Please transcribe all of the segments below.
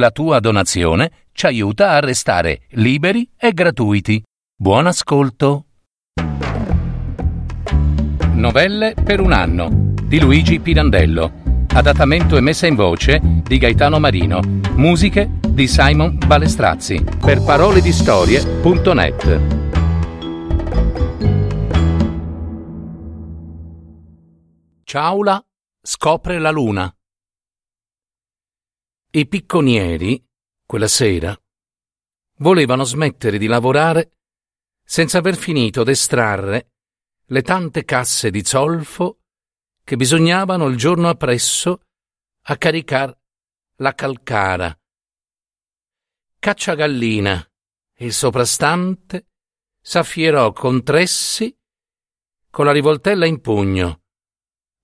La tua donazione ci aiuta a restare liberi e gratuiti. Buon ascolto. Novelle per un anno di Luigi Pirandello. Adattamento e messa in voce di Gaetano Marino. Musiche di Simon Balestrazzi. Per parole di storie.net. Ciaula scopre la luna. I picconieri, quella sera, volevano smettere di lavorare senza aver finito d'estrarre le tante casse di zolfo che bisognavano il giorno appresso a caricar la calcara. Cacciagallina, il soprastante, s'affierò con tressi con la rivoltella in pugno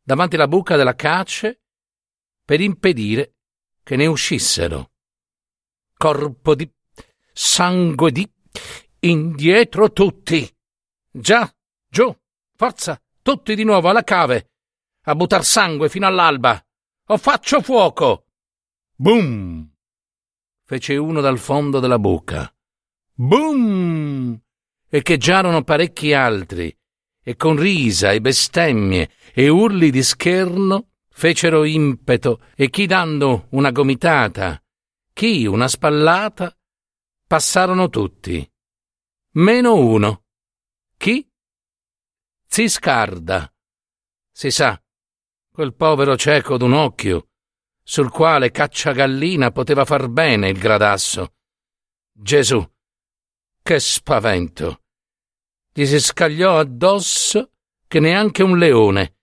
davanti alla buca della cace per impedire che ne uscissero. Corpo di sangue di indietro tutti. Già, giù, forza, tutti di nuovo alla cave, a buttar sangue fino all'alba, o faccio fuoco. Boom! fece uno dal fondo della buca. Boom! Echeggiarono parecchi altri, e con risa e bestemmie e urli di scherno fecero impeto e chi dando una gomitata, chi una spallata, passarono tutti. Meno uno. Chi? Ziscarda. Si sa, quel povero cieco d'un occhio, sul quale Cacciagallina poteva far bene il gradasso. Gesù, che spavento! Gli si scagliò addosso che neanche un leone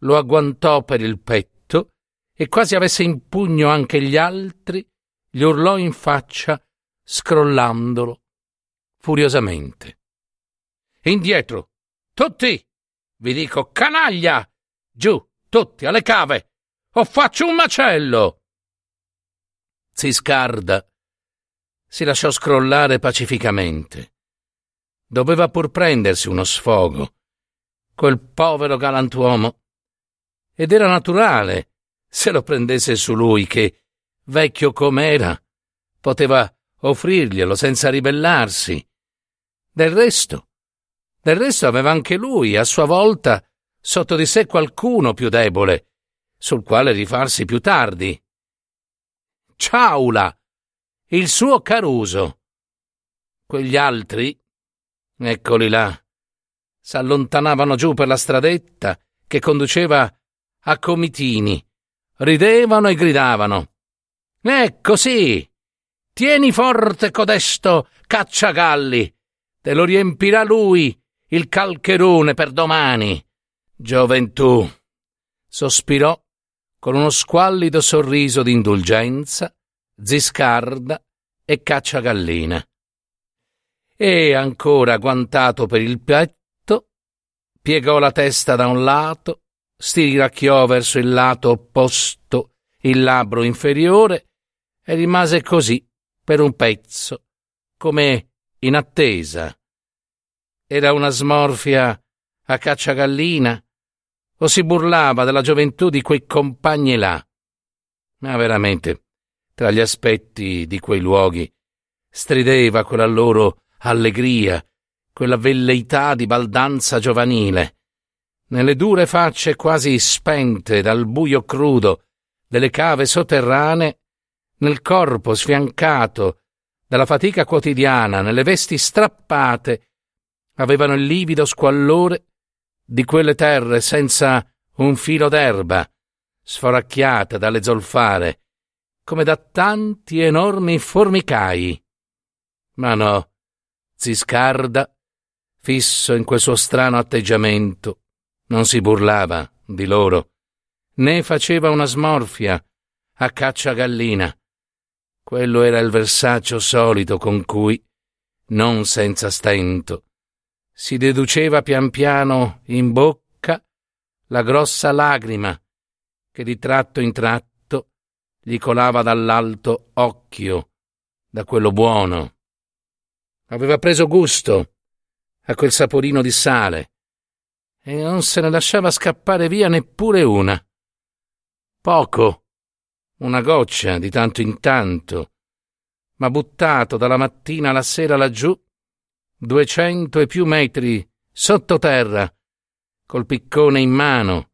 lo agguantò per il petto e quasi avesse in pugno anche gli altri, gli urlò in faccia, scrollandolo furiosamente. Indietro, tutti! Vi dico canaglia! Giù, tutti, alle cave! O faccio un macello! Ziscarda si lasciò scrollare pacificamente. Doveva pur prendersi uno sfogo. Quel povero galantuomo ed era naturale se lo prendesse su lui che, vecchio com'era, poteva offrirglielo senza ribellarsi. Del resto, del resto aveva anche lui, a sua volta, sotto di sé qualcuno più debole, sul quale rifarsi più tardi. Ciaula, il suo Caruso. Quegli altri, eccoli là, s'allontanavano giù per la stradetta che conduceva a comitini. Ridevano e gridavano. Ecco sì. Tieni forte codesto cacciagalli. Te lo riempirà lui il calcherone per domani. Gioventù. Sospirò con uno squallido sorriso d'indulgenza Ziscarda e Cacciagallina. E ancora guantato per il petto, piegò la testa da un lato stiracchiò verso il lato opposto il labbro inferiore e rimase così per un pezzo, come in attesa. Era una smorfia a cacciagallina o si burlava della gioventù di quei compagni là. Ma veramente, tra gli aspetti di quei luoghi, strideva quella loro allegria, quella velleità di baldanza giovanile, nelle dure facce quasi spente dal buio crudo delle cave sotterranee, nel corpo sfiancato dalla fatica quotidiana, nelle vesti strappate, avevano il livido squallore di quelle terre senza un filo d'erba, sforacchiate dalle zolfare, come da tanti enormi formicai. Ma no, Ziscarda, fisso in quel suo strano atteggiamento, non si burlava di loro, né faceva una smorfia a cacciagallina. Quello era il versaccio solito con cui, non senza stento, si deduceva pian piano in bocca la grossa lagrima che di tratto in tratto gli colava dall'alto occhio, da quello buono. Aveva preso gusto a quel saporino di sale, e non se ne lasciava scappare via neppure una. Poco, una goccia di tanto in tanto, ma buttato dalla mattina alla sera laggiù, duecento e più metri sottoterra, col piccone in mano,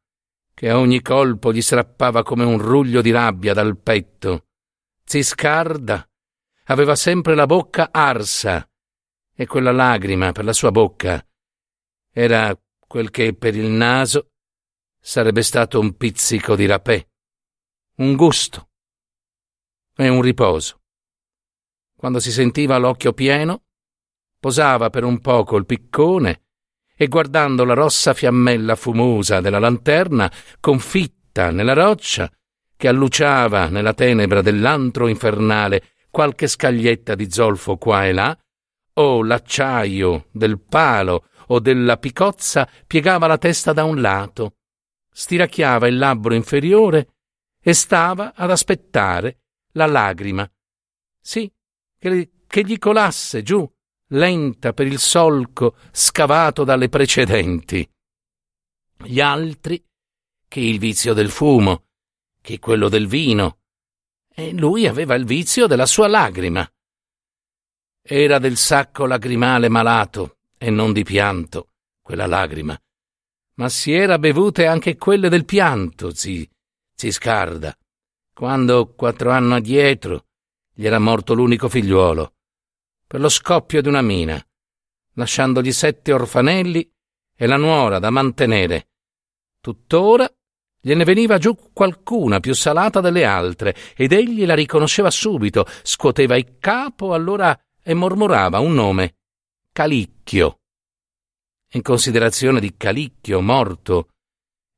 che a ogni colpo gli strappava come un ruglio di rabbia dal petto. Ziscarda aveva sempre la bocca arsa, e quella lagrima per la sua bocca era quel che per il naso sarebbe stato un pizzico di rapè, un gusto e un riposo. Quando si sentiva l'occhio pieno, posava per un poco il piccone e guardando la rossa fiammella fumosa della lanterna confitta nella roccia, che alluciava nella tenebra dell'antro infernale qualche scaglietta di zolfo qua e là, o l'acciaio del palo o della picozza piegava la testa da un lato, stiracchiava il labbro inferiore e stava ad aspettare la lagrima. Sì, che, che gli colasse giù lenta per il solco scavato dalle precedenti. Gli altri, che il vizio del fumo, che quello del vino, e lui aveva il vizio della sua lagrima. Era del sacco lagrimale malato e non di pianto, quella lagrima, ma si era bevute anche quelle del pianto, zi, zi Scarda, quando quattro anni addietro gli era morto l'unico figliuolo per lo scoppio di una mina, lasciandogli sette orfanelli e la nuora da mantenere. Tuttora gliene veniva giù qualcuna più salata delle altre, ed egli la riconosceva subito, scuoteva il capo allora e mormorava un nome Calicchio. In considerazione di Calicchio morto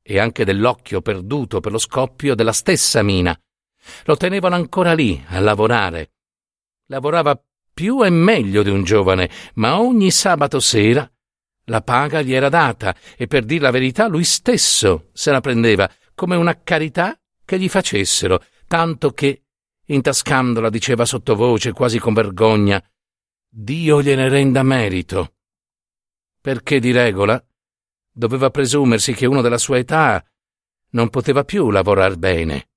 e anche dell'occhio perduto per lo scoppio della stessa mina, lo tenevano ancora lì a lavorare. Lavorava più e meglio di un giovane, ma ogni sabato sera la paga gli era data e per dir la verità lui stesso se la prendeva come una carità che gli facessero, tanto che, intascandola, diceva sottovoce, quasi con vergogna, Dio gliene renda merito. Perché di regola doveva presumersi che uno della sua età non poteva più lavorar bene.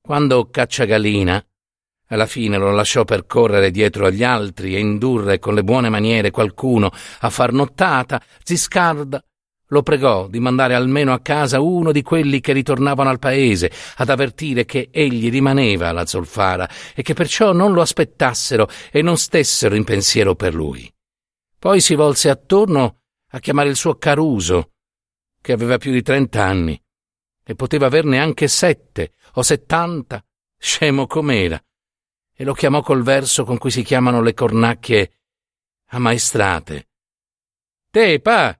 Quando Cacciagalina alla fine lo lasciò percorrere dietro agli altri e indurre con le buone maniere qualcuno a far nottata, Ziscarda lo pregò di mandare almeno a casa uno di quelli che ritornavano al paese, ad avvertire che egli rimaneva alla zolfara e che perciò non lo aspettassero e non stessero in pensiero per lui. Poi si volse attorno a chiamare il suo Caruso, che aveva più di trent'anni e poteva averne anche sette o settanta, scemo com'era e lo chiamò col verso con cui si chiamano le cornacchie ammaestrate. Tepa,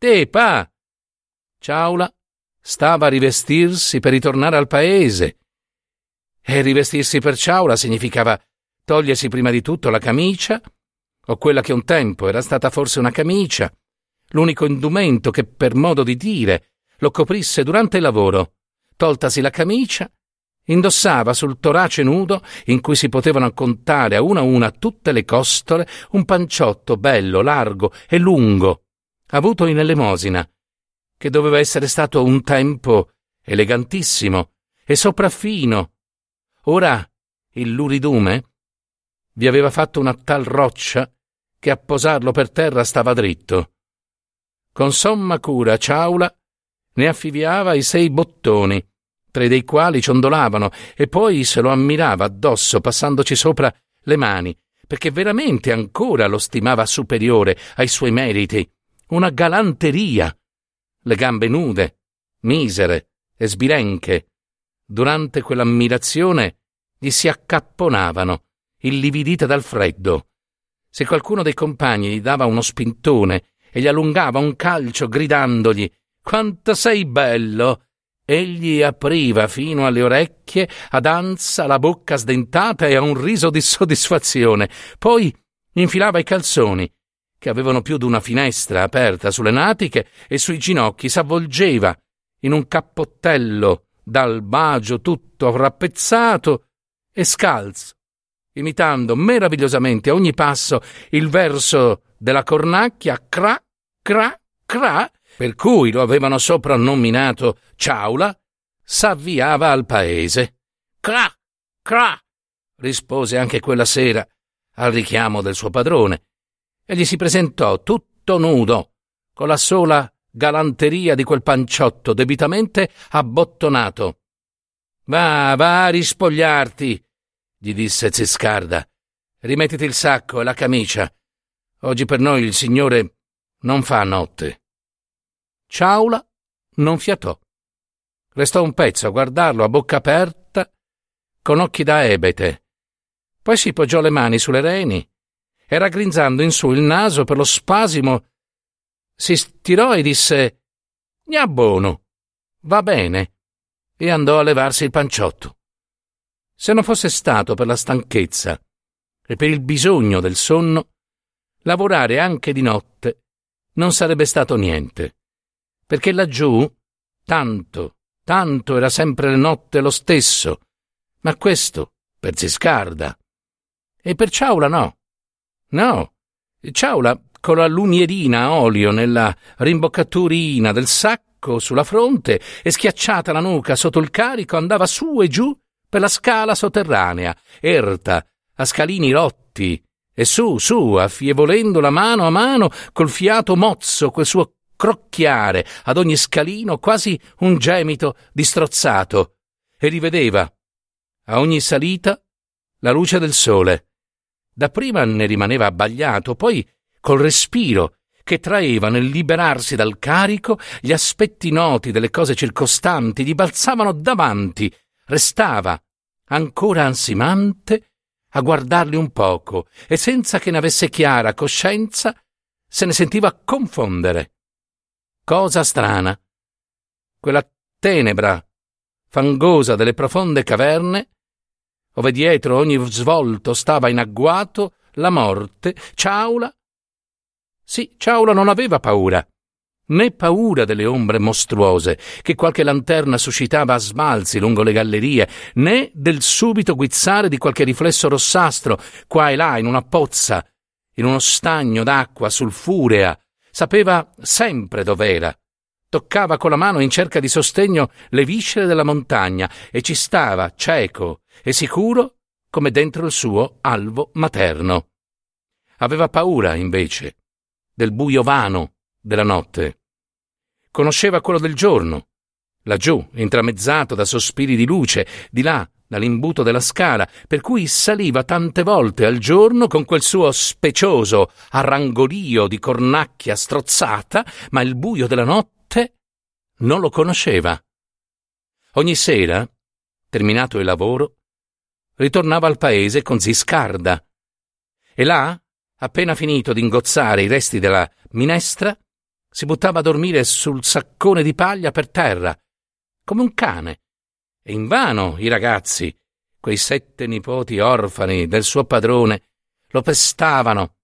tepa, tepa. Ciaula stava a rivestirsi per ritornare al paese. E rivestirsi per Ciaula significava togliersi prima di tutto la camicia, o quella che un tempo era stata forse una camicia, l'unico indumento che, per modo di dire, lo coprisse durante il lavoro. Toltasi la camicia, Indossava sul torace nudo, in cui si potevano contare a una a una tutte le costole, un panciotto bello, largo e lungo, avuto in elemosina, che doveva essere stato un tempo elegantissimo e sopraffino. Ora il luridume vi aveva fatto una tal roccia che a posarlo per terra stava dritto. Con somma cura Ciaula ne affiviava i sei bottoni, tre dei quali ciondolavano, e poi se lo ammirava addosso passandoci sopra le mani, perché veramente ancora lo stimava superiore ai suoi meriti. Una galanteria. Le gambe nude, misere e sbilenche. Durante quell'ammirazione gli si accapponavano, illividite dal freddo. Se qualcuno dei compagni gli dava uno spintone e gli allungava un calcio gridandogli Quanto sei bello! Egli apriva fino alle orecchie, ad ansa la bocca sdentata e a un riso di soddisfazione. Poi infilava i calzoni, che avevano più d'una finestra aperta sulle natiche, e sui ginocchi s'avvolgeva in un cappottello dal bagio tutto rappezzato e scalzo, imitando meravigliosamente a ogni passo il verso della cornacchia cra, cra, cra, per cui lo avevano soprannominato Ciaula, s'avviava al paese. Cra, cra, rispose anche quella sera al richiamo del suo padrone e gli si presentò tutto nudo, con la sola galanteria di quel panciotto debitamente abbottonato. Va, va a rispogliarti, gli disse Ziscarda. Rimettiti il sacco e la camicia. Oggi per noi il Signore non fa notte. Ciaula non fiatò. Restò un pezzo a guardarlo a bocca aperta, con occhi da ebete. Poi si poggiò le mani sulle reni e raggrinzando in su il naso per lo spasimo, si stirò e disse Gnabbono, va bene, e andò a levarsi il panciotto. Se non fosse stato per la stanchezza e per il bisogno del sonno, lavorare anche di notte non sarebbe stato niente, perché laggiù tanto, tanto era sempre le notte lo stesso, ma questo per Ziscarda. E per Ciaula no. No, Ciaula con la lumierina a olio nella rimboccaturina del sacco sulla fronte e schiacciata la nuca sotto il carico andava su e giù per la scala sotterranea, erta, a scalini rotti, e su, su, affievolendo la mano a mano, col fiato mozzo, quel suo crocchiare ad ogni scalino, quasi un gemito distrozzato, e rivedeva, a ogni salita, la luce del sole. Dapprima ne rimaneva abbagliato, poi, col respiro che traeva nel liberarsi dal carico, gli aspetti noti delle cose circostanti gli balzavano davanti, restava, ancora ansimante, a guardarli un poco e senza che ne avesse chiara coscienza se ne sentiva confondere. Cosa strana. Quella tenebra fangosa delle profonde caverne, ove dietro ogni svolto stava in agguato la morte, Ciaula. Sì, Ciaula non aveva paura né paura delle ombre mostruose che qualche lanterna suscitava a sbalzi lungo le gallerie, né del subito guizzare di qualche riflesso rossastro qua e là in una pozza, in uno stagno d'acqua sulfurea. Sapeva sempre dov'era. Toccava con la mano in cerca di sostegno le viscere della montagna e ci stava, cieco e sicuro, come dentro il suo alvo materno. Aveva paura, invece, del buio vano della notte conosceva quello del giorno. Laggiù, intramezzato da sospiri di luce, di là, dall'imbuto della scala, per cui saliva tante volte al giorno con quel suo specioso arrangolio di cornacchia strozzata, ma il buio della notte non lo conosceva. Ogni sera, terminato il lavoro, ritornava al paese con Ziscarda. E là, appena finito di ingozzare i resti della minestra, si buttava a dormire sul saccone di paglia per terra, come un cane. E invano i ragazzi, quei sette nipoti orfani del suo padrone, lo pestavano,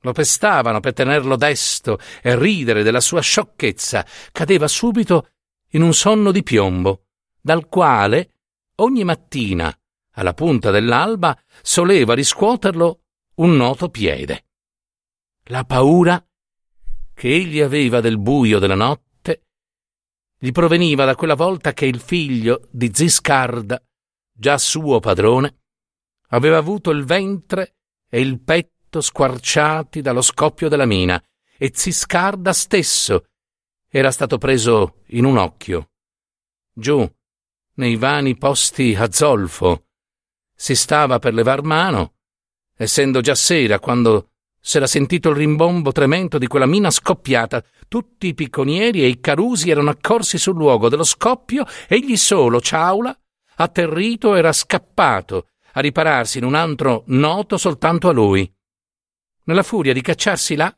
lo pestavano per tenerlo desto e ridere della sua sciocchezza. Cadeva subito in un sonno di piombo, dal quale ogni mattina, alla punta dell'alba, soleva riscuoterlo un noto piede. La paura che egli aveva del buio della notte gli proveniva da quella volta che il figlio di Ziscarda, già suo padrone, aveva avuto il ventre e il petto squarciati dallo scoppio della mina e Ziscarda stesso era stato preso in un occhio. Giù, nei vani posti a zolfo, si stava per levar mano, essendo già sera quando S'era sentito il rimbombo tremendo di quella mina scoppiata. Tutti i picconieri e i carusi erano accorsi sul luogo dello scoppio, egli solo, Ciaula, atterrito, era scappato a ripararsi in un antro noto soltanto a lui. Nella furia di cacciarsi là,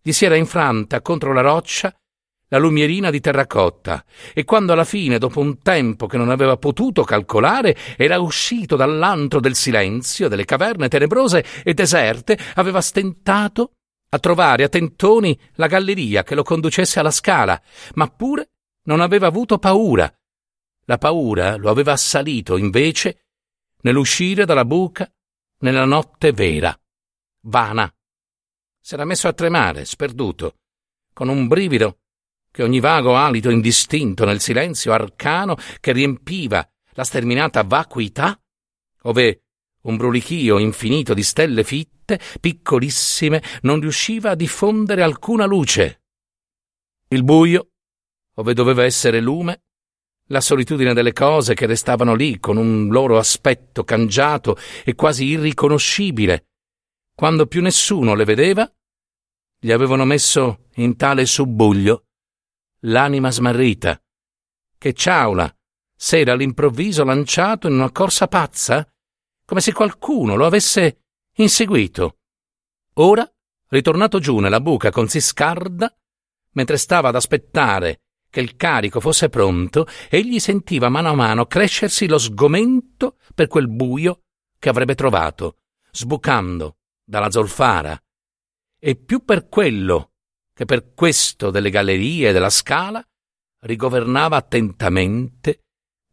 gli si era infranta contro la roccia la lumierina di terracotta e quando alla fine, dopo un tempo che non aveva potuto calcolare, era uscito dall'antro del silenzio, delle caverne tenebrose e deserte, aveva stentato a trovare a tentoni la galleria che lo conducesse alla scala, ma pure non aveva avuto paura. La paura lo aveva assalito, invece, nell'uscire dalla buca nella notte vera, vana. S'era messo a tremare, sperduto, con un brivido che ogni vago alito indistinto nel silenzio arcano che riempiva la sterminata vacuità, ove un brulichio infinito di stelle fitte, piccolissime, non riusciva a diffondere alcuna luce. Il buio, ove doveva essere lume, la solitudine delle cose che restavano lì con un loro aspetto cangiato e quasi irriconoscibile. Quando più nessuno le vedeva, gli avevano messo in tale subbuglio l'anima smarrita, che Ciaula s'era all'improvviso lanciato in una corsa pazza, come se qualcuno lo avesse inseguito. Ora, ritornato giù nella buca con Siscarda, mentre stava ad aspettare che il carico fosse pronto, egli sentiva mano a mano crescersi lo sgomento per quel buio che avrebbe trovato, sbucando dalla zolfara, e più per quello che per questo delle gallerie della scala rigovernava attentamente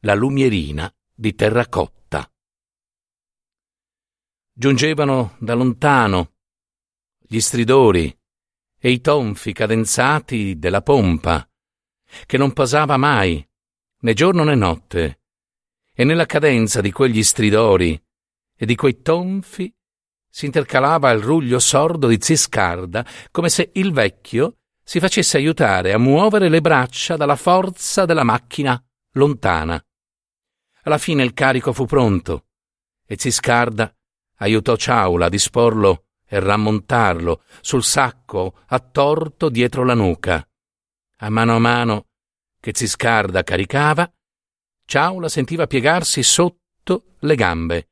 la lumierina di terracotta. Giungevano da lontano gli stridori e i tonfi cadenzati della pompa, che non posava mai, né giorno né notte, e nella cadenza di quegli stridori e di quei tonfi si intercalava il ruglio sordo di Ziscarda, come se il vecchio si facesse aiutare a muovere le braccia dalla forza della macchina lontana. Alla fine il carico fu pronto e Ziscarda aiutò Ciaula a disporlo e rammontarlo sul sacco attorto dietro la nuca. A mano a mano che Ziscarda caricava, Ciaula sentiva piegarsi sotto le gambe.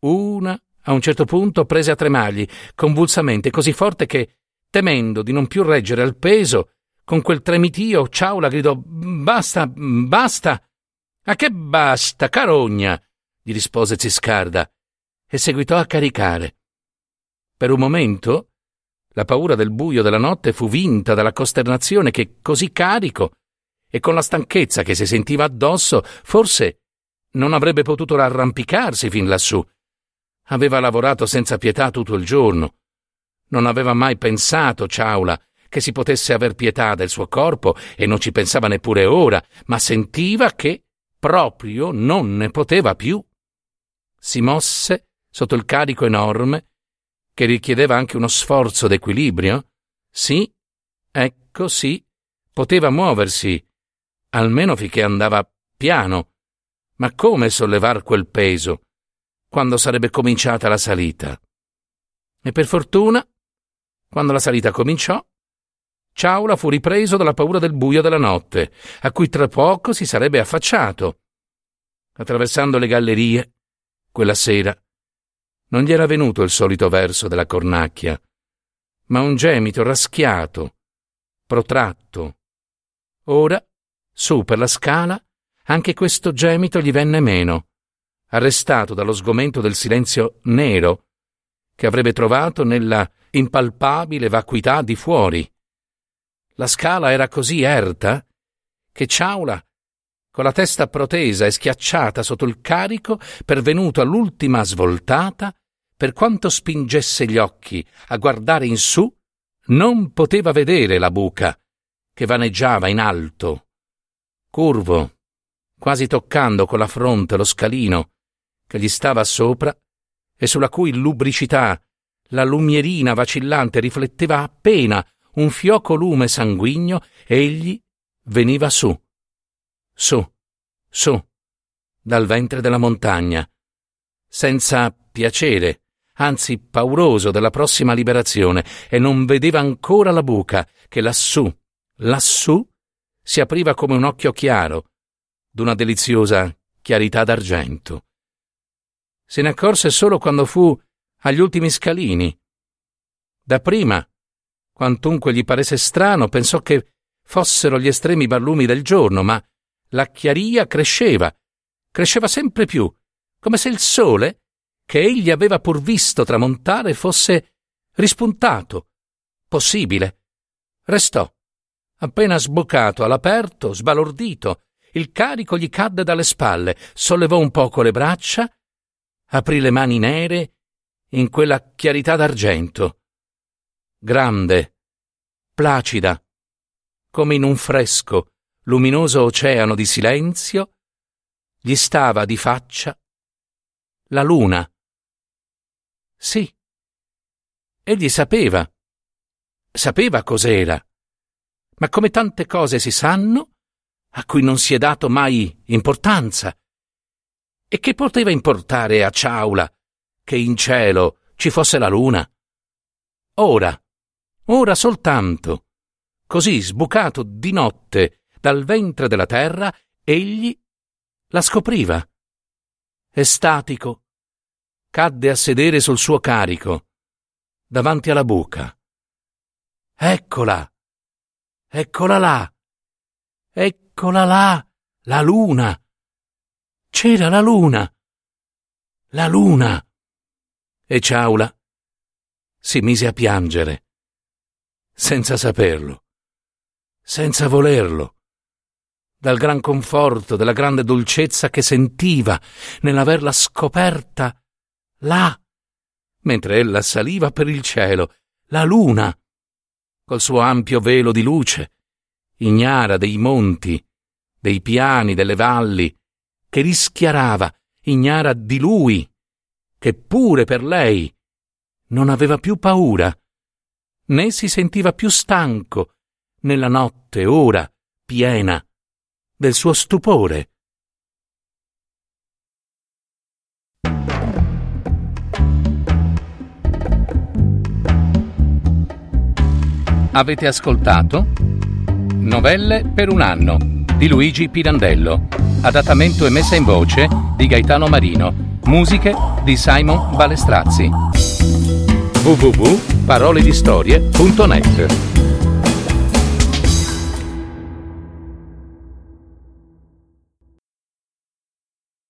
Una a un certo punto prese a tremargli, convulsamente, così forte che, temendo di non più reggere al peso, con quel tremitio Ciaula gridò Basta, basta. A che basta, carogna? gli rispose Ziscarda, e seguitò a caricare. Per un momento la paura del buio della notte fu vinta dalla costernazione che così carico e con la stanchezza che si sentiva addosso, forse non avrebbe potuto arrampicarsi fin lassù. Aveva lavorato senza pietà tutto il giorno. Non aveva mai pensato, Ciaula, che si potesse aver pietà del suo corpo e non ci pensava neppure ora, ma sentiva che proprio non ne poteva più. Si mosse sotto il carico enorme che richiedeva anche uno sforzo d'equilibrio? Sì, ecco sì, poteva muoversi, almeno finché andava piano. Ma come sollevar quel peso, quando sarebbe cominciata la salita? E per fortuna, quando la salita cominciò, Ciaula fu ripreso dalla paura del buio della notte, a cui tra poco si sarebbe affacciato. Attraversando le gallerie, quella sera, non gli era venuto il solito verso della cornacchia, ma un gemito raschiato, protratto. Ora, su per la scala, anche questo gemito gli venne meno, arrestato dallo sgomento del silenzio nero che avrebbe trovato nella impalpabile vacuità di fuori. La scala era così erta che Ciaula, con la testa protesa e schiacciata sotto il carico, pervenuto all'ultima svoltata, per quanto spingesse gli occhi a guardare in su, non poteva vedere la buca, che vaneggiava in alto. Curvo, quasi toccando con la fronte lo scalino che gli stava sopra e sulla cui lubricità la lumierina vacillante rifletteva appena un fioco lume sanguigno, egli veniva su, su, su, dal ventre della montagna, senza piacere, anzi pauroso della prossima liberazione, e non vedeva ancora la buca che lassù, lassù, si apriva come un occhio chiaro, d'una deliziosa chiarità d'argento. Se ne accorse solo quando fu agli ultimi scalini. Dapprima, quantunque gli paresse strano, pensò che fossero gli estremi barlumi del giorno, ma la chiaria cresceva, cresceva sempre più, come se il sole che egli aveva pur visto tramontare fosse rispuntato. Possibile. Restò. Appena sboccato all'aperto, sbalordito, il carico gli cadde dalle spalle, sollevò un poco le braccia, aprì le mani nere in quella chiarità d'argento. Grande, placida, come in un fresco, luminoso oceano di silenzio, gli stava di faccia la luna. Sì. Egli sapeva. Sapeva cos'era. Ma come tante cose si sanno, a cui non si è dato mai importanza. E che poteva importare a Ciaula che in cielo ci fosse la luna? Ora, ora soltanto, così sbucato di notte dal ventre della terra, egli la scopriva. Estatico, cadde a sedere sul suo carico, davanti alla buca. Eccola! Eccola là! Eccola là! La luna! C'era la luna! La luna! E Ciaula si mise a piangere, senza saperlo, senza volerlo, dal gran conforto, della grande dolcezza che sentiva nell'averla scoperta là, mentre ella saliva per il cielo, la luna, col suo ampio velo di luce, ignara dei monti, dei piani, delle valli, che rischiarava, ignara di lui, che pure per lei non aveva più paura, né si sentiva più stanco nella notte ora piena del suo stupore. Avete ascoltato Novelle per un anno di Luigi Pirandello, adattamento e messa in voce di Gaetano Marino, musiche di Simon Balestrazzi. www.paroledistorie.net